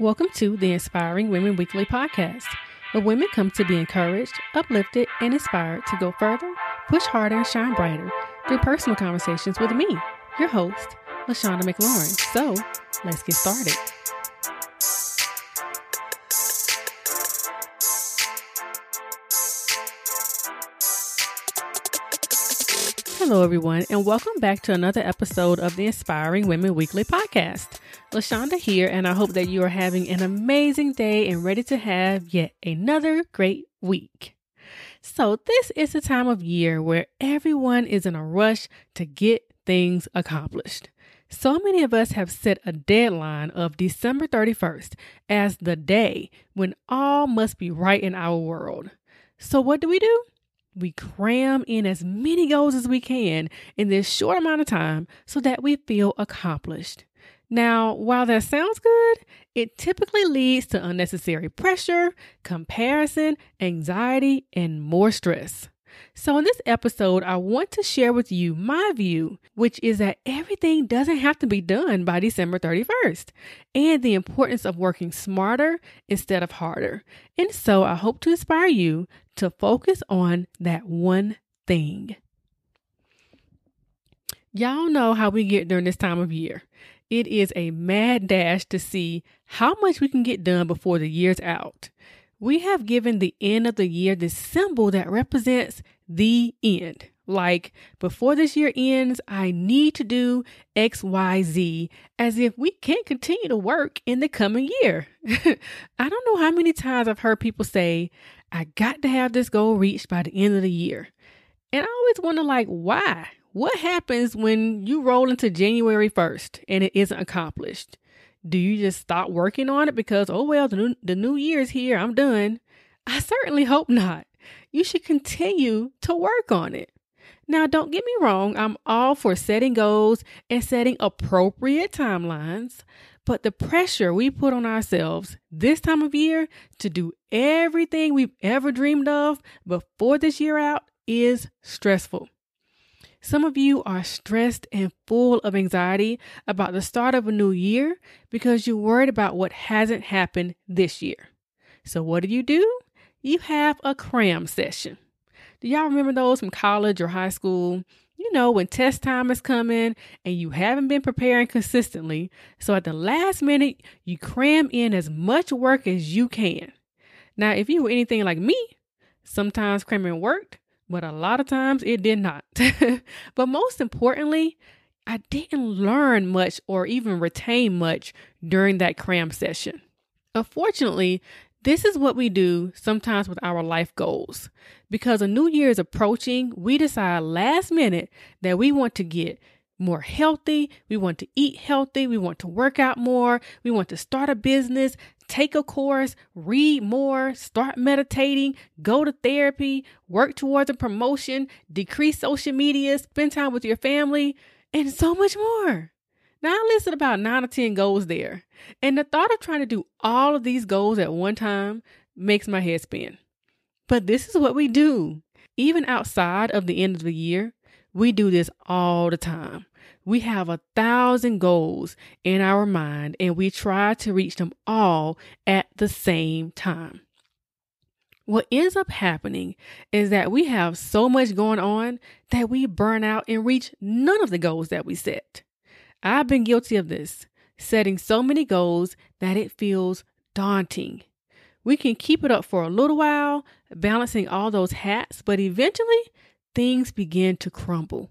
Welcome to the Inspiring Women Weekly podcast, where women come to be encouraged, uplifted, and inspired to go further, push harder, and shine brighter through personal conversations with me, your host, LaShawnda McLaurin. So, let's get started. Hello, everyone, and welcome back to another episode of the Inspiring Women Weekly podcast. LaShawnda here, and I hope that you are having an amazing day and ready to have yet another great week. So, this is the time of year where everyone is in a rush to get things accomplished. So many of us have set a deadline of December 31st as the day when all must be right in our world. So, what do we do? we cram in as many goals as we can in this short amount of time so that we feel accomplished. Now, while that sounds good, it typically leads to unnecessary pressure, comparison, anxiety, and more stress. So, in this episode, I want to share with you my view, which is that everything doesn't have to be done by December 31st, and the importance of working smarter instead of harder. And so, I hope to inspire you to focus on that one thing. Y'all know how we get during this time of year. It is a mad dash to see how much we can get done before the year's out. We have given the end of the year the symbol that represents the end. Like, before this year ends, I need to do XYZ as if we can't continue to work in the coming year. I don't know how many times I've heard people say, I got to have this goal reached by the end of the year. And I always wonder, like, why? What happens when you roll into January 1st and it isn't accomplished? Do you just stop working on it because, oh, well, the new, the new year is here, I'm done? I certainly hope not. You should continue to work on it. Now, don't get me wrong, I'm all for setting goals and setting appropriate timelines, but the pressure we put on ourselves this time of year to do everything we've ever dreamed of before this year out is stressful. Some of you are stressed and full of anxiety about the start of a new year because you're worried about what hasn't happened this year. So, what do you do? You have a cram session. Do y'all remember those from college or high school? you know, when test time is coming and you haven't been preparing consistently. So at the last minute, you cram in as much work as you can. Now, if you were anything like me, sometimes cramming worked, but a lot of times it did not. but most importantly, I didn't learn much or even retain much during that cram session. Unfortunately, this is what we do sometimes with our life goals. Because a new year is approaching, we decide last minute that we want to get more healthy, we want to eat healthy, we want to work out more, we want to start a business, take a course, read more, start meditating, go to therapy, work towards a promotion, decrease social media, spend time with your family, and so much more. Now, I listed about nine or 10 goals there. And the thought of trying to do all of these goals at one time makes my head spin. But this is what we do. Even outside of the end of the year, we do this all the time. We have a thousand goals in our mind and we try to reach them all at the same time. What ends up happening is that we have so much going on that we burn out and reach none of the goals that we set. I've been guilty of this, setting so many goals that it feels daunting. We can keep it up for a little while, balancing all those hats, but eventually things begin to crumble.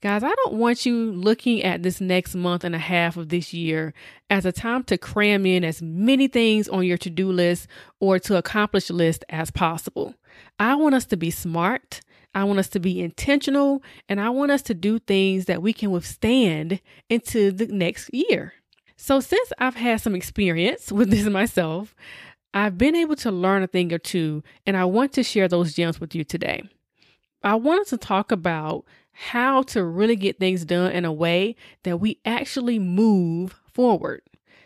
Guys, I don't want you looking at this next month and a half of this year as a time to cram in as many things on your to do list or to accomplish list as possible. I want us to be smart. I want us to be intentional and I want us to do things that we can withstand into the next year. So, since I've had some experience with this myself, I've been able to learn a thing or two, and I want to share those gems with you today. I wanted to talk about how to really get things done in a way that we actually move forward.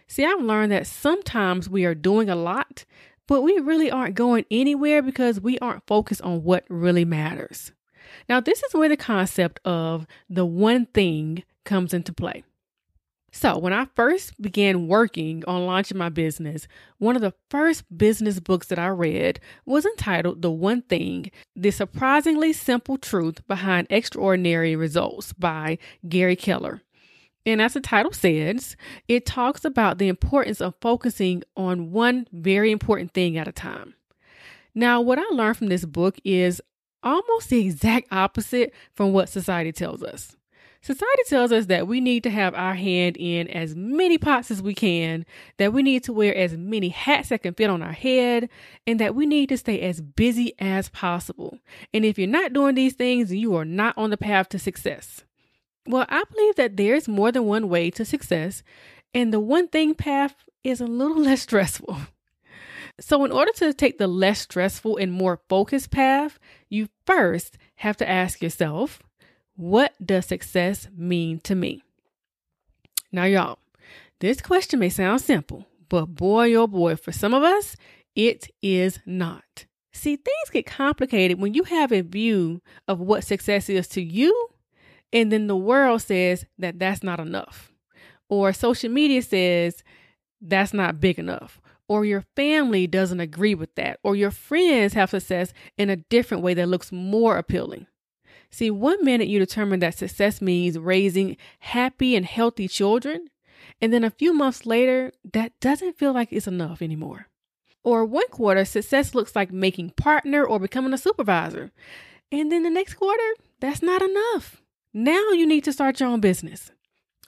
See, I've learned that sometimes we are doing a lot, but we really aren't going anywhere because we aren't focused on what really matters. Now, this is where the concept of the one thing comes into play. So, when I first began working on launching my business, one of the first business books that I read was entitled The One Thing The Surprisingly Simple Truth Behind Extraordinary Results by Gary Keller. And as the title says, it talks about the importance of focusing on one very important thing at a time. Now, what I learned from this book is almost the exact opposite from what society tells us. Society tells us that we need to have our hand in as many pots as we can, that we need to wear as many hats that can fit on our head, and that we need to stay as busy as possible. And if you're not doing these things, you are not on the path to success. Well, I believe that there's more than one way to success, and the one thing path is a little less stressful. So, in order to take the less stressful and more focused path, you first have to ask yourself, what does success mean to me? Now, y'all, this question may sound simple, but boy, oh boy, for some of us, it is not. See, things get complicated when you have a view of what success is to you, and then the world says that that's not enough, or social media says that's not big enough, or your family doesn't agree with that, or your friends have success in a different way that looks more appealing. See, one minute you determine that success means raising happy and healthy children, and then a few months later, that doesn't feel like it's enough anymore. Or one quarter, success looks like making partner or becoming a supervisor. And then the next quarter, that's not enough. Now you need to start your own business.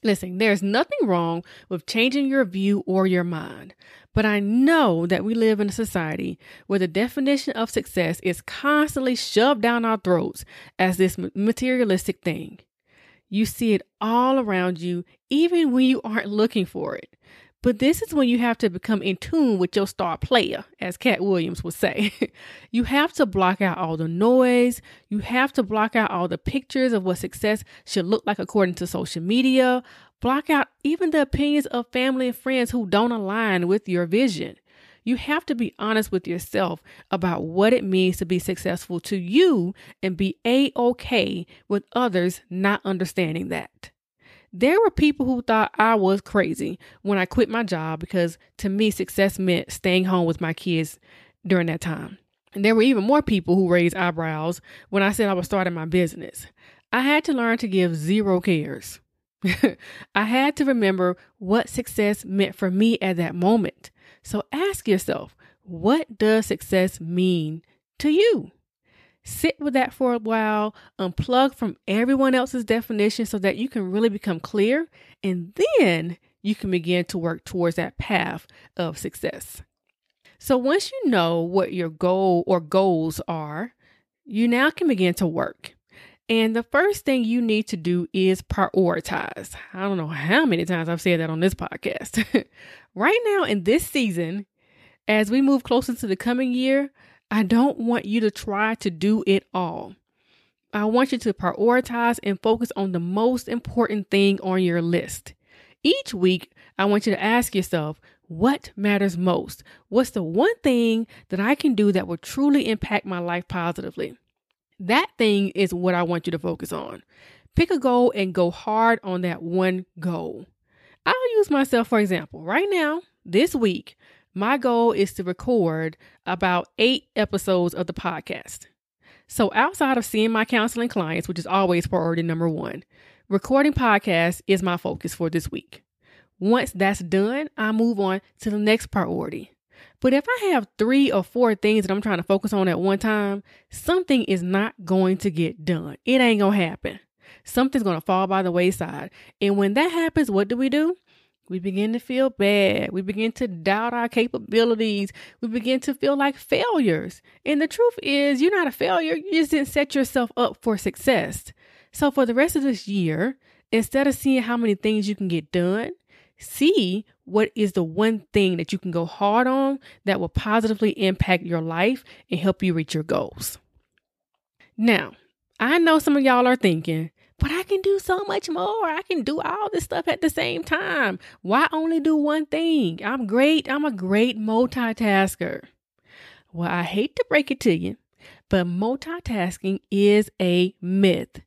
Listen, there's nothing wrong with changing your view or your mind, but I know that we live in a society where the definition of success is constantly shoved down our throats as this materialistic thing. You see it all around you, even when you aren't looking for it. But this is when you have to become in tune with your star player, as Katt Williams would say. you have to block out all the noise. You have to block out all the pictures of what success should look like according to social media. Block out even the opinions of family and friends who don't align with your vision. You have to be honest with yourself about what it means to be successful to you and be a okay with others not understanding that. There were people who thought I was crazy when I quit my job because to me, success meant staying home with my kids during that time. And there were even more people who raised eyebrows when I said I was starting my business. I had to learn to give zero cares. I had to remember what success meant for me at that moment. So ask yourself, what does success mean to you? Sit with that for a while, unplug from everyone else's definition so that you can really become clear, and then you can begin to work towards that path of success. So, once you know what your goal or goals are, you now can begin to work. And the first thing you need to do is prioritize. I don't know how many times I've said that on this podcast. right now, in this season, as we move closer to the coming year, I don't want you to try to do it all. I want you to prioritize and focus on the most important thing on your list. Each week, I want you to ask yourself, what matters most? What's the one thing that I can do that will truly impact my life positively? That thing is what I want you to focus on. Pick a goal and go hard on that one goal. I'll use myself for example. Right now, this week, my goal is to record about eight episodes of the podcast. So, outside of seeing my counseling clients, which is always priority number one, recording podcasts is my focus for this week. Once that's done, I move on to the next priority. But if I have three or four things that I'm trying to focus on at one time, something is not going to get done. It ain't going to happen. Something's going to fall by the wayside. And when that happens, what do we do? We begin to feel bad. We begin to doubt our capabilities. We begin to feel like failures. And the truth is, you're not a failure. You just didn't set yourself up for success. So, for the rest of this year, instead of seeing how many things you can get done, see what is the one thing that you can go hard on that will positively impact your life and help you reach your goals. Now, I know some of y'all are thinking, but I can do so much more. I can do all this stuff at the same time. Why only do one thing? I'm great. I'm a great multitasker. Well, I hate to break it to you, but multitasking is a myth.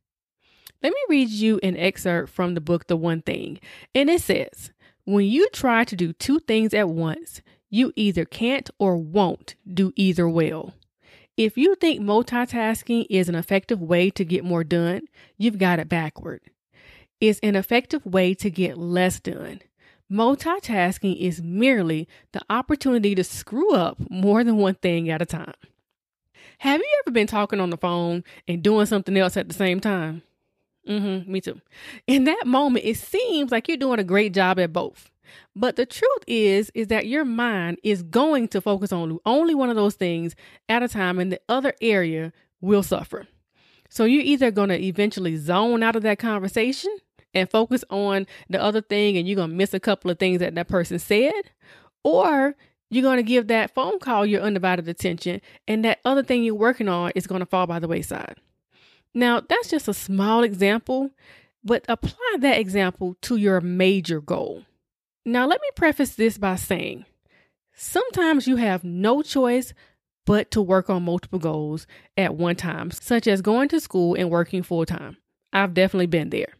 Let me read you an excerpt from the book, The One Thing. And it says, When you try to do two things at once, you either can't or won't do either well. If you think multitasking is an effective way to get more done, you've got it backward. It's an effective way to get less done. Multitasking is merely the opportunity to screw up more than one thing at a time. Have you ever been talking on the phone and doing something else at the same time? Mm-hmm, me too. In that moment, it seems like you're doing a great job at both. But the truth is, is that your mind is going to focus on only one of those things at a time, and the other area will suffer. So you're either going to eventually zone out of that conversation and focus on the other thing, and you're going to miss a couple of things that that person said, or you're going to give that phone call your undivided attention, and that other thing you're working on is going to fall by the wayside. Now, that's just a small example, but apply that example to your major goal. Now, let me preface this by saying sometimes you have no choice but to work on multiple goals at one time, such as going to school and working full time. I've definitely been there.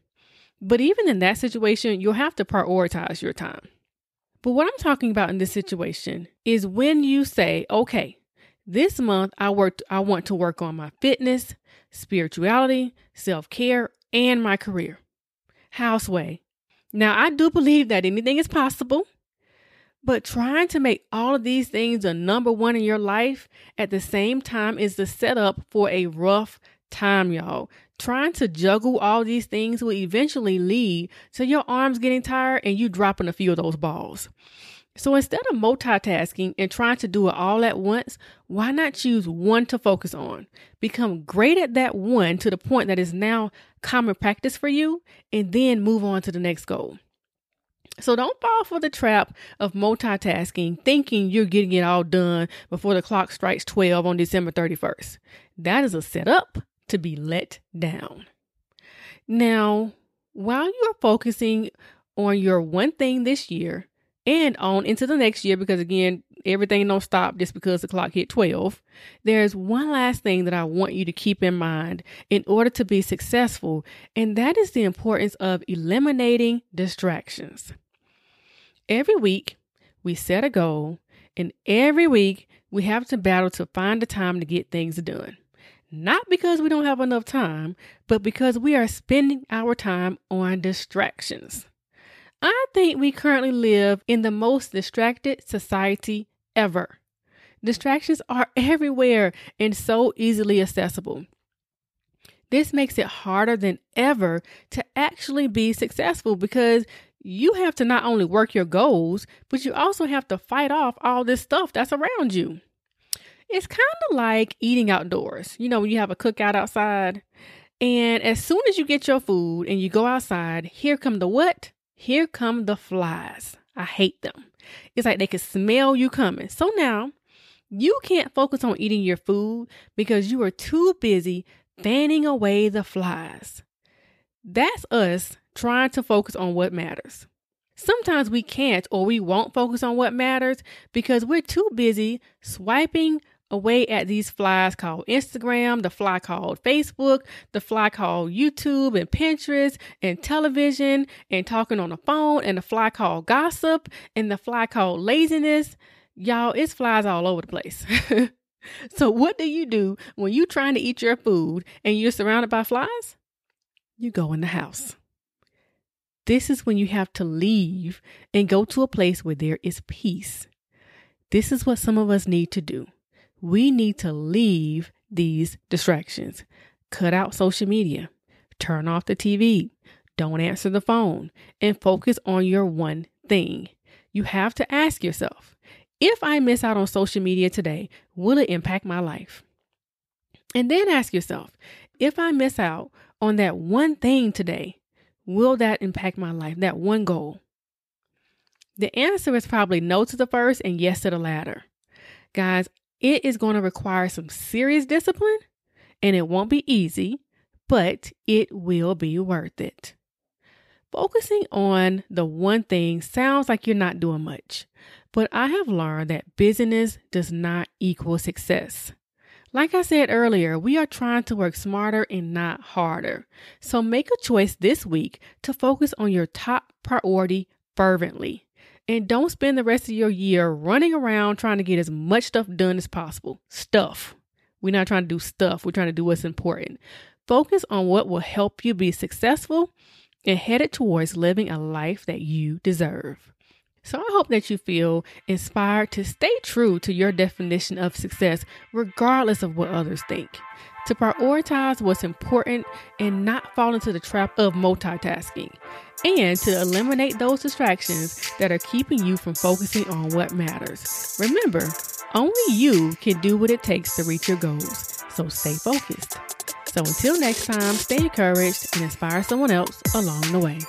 But even in that situation, you'll have to prioritize your time. But what I'm talking about in this situation is when you say, okay, this month I worked I want to work on my fitness, spirituality, self-care, and my career. Houseway, now, I do believe that anything is possible, but trying to make all of these things a number one in your life at the same time is the setup for a rough time, y'all. Trying to juggle all these things will eventually lead to your arms getting tired and you dropping a few of those balls. So instead of multitasking and trying to do it all at once, why not choose one to focus on? Become great at that one to the point that is now common practice for you, and then move on to the next goal. So don't fall for the trap of multitasking, thinking you're getting it all done before the clock strikes 12 on December 31st. That is a setup to be let down. Now, while you're focusing on your one thing this year, and on into the next year because again everything don't stop just because the clock hit 12 there's one last thing that i want you to keep in mind in order to be successful and that is the importance of eliminating distractions. Every week we set a goal and every week we have to battle to find the time to get things done. Not because we don't have enough time, but because we are spending our time on distractions. I think we currently live in the most distracted society ever. Distractions are everywhere and so easily accessible. This makes it harder than ever to actually be successful because you have to not only work your goals, but you also have to fight off all this stuff that's around you. It's kind of like eating outdoors. You know, when you have a cookout outside, and as soon as you get your food and you go outside, here come the what? Here come the flies. I hate them. It's like they can smell you coming. So now you can't focus on eating your food because you are too busy fanning away the flies. That's us trying to focus on what matters. Sometimes we can't or we won't focus on what matters because we're too busy swiping away at these flies called Instagram, the fly called Facebook, the fly called YouTube and Pinterest and television and talking on the phone and the fly called gossip and the fly called laziness. Y'all, it's flies all over the place. so what do you do when you're trying to eat your food and you're surrounded by flies? You go in the house. This is when you have to leave and go to a place where there is peace. This is what some of us need to do we need to leave these distractions. Cut out social media, turn off the TV, don't answer the phone, and focus on your one thing. You have to ask yourself if I miss out on social media today, will it impact my life? And then ask yourself if I miss out on that one thing today, will that impact my life, that one goal? The answer is probably no to the first and yes to the latter. Guys, it is going to require some serious discipline and it won't be easy, but it will be worth it. Focusing on the one thing sounds like you're not doing much, but I have learned that busyness does not equal success. Like I said earlier, we are trying to work smarter and not harder. So make a choice this week to focus on your top priority fervently. And don't spend the rest of your year running around trying to get as much stuff done as possible. Stuff. We're not trying to do stuff, we're trying to do what's important. Focus on what will help you be successful and headed towards living a life that you deserve. So I hope that you feel inspired to stay true to your definition of success, regardless of what others think. To prioritize what's important and not fall into the trap of multitasking, and to eliminate those distractions that are keeping you from focusing on what matters. Remember, only you can do what it takes to reach your goals, so stay focused. So until next time, stay encouraged and inspire someone else along the way.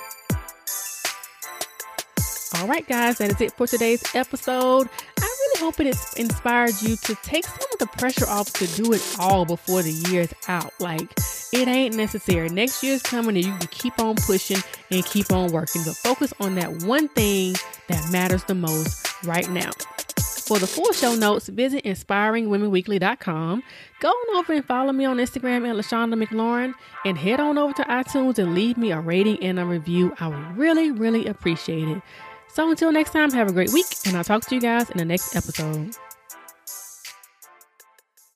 All right, guys, that is it for today's episode. I really hope it inspired you to take some of the pressure off to do it all before the year's out. Like, it ain't necessary. Next year's coming and you can keep on pushing and keep on working, but focus on that one thing that matters the most right now. For the full show notes, visit inspiringwomenweekly.com. Go on over and follow me on Instagram at LaShawnda McLaurin and head on over to iTunes and leave me a rating and a review. I would really, really appreciate it. So until next time, have a great week, and I'll talk to you guys in the next episode.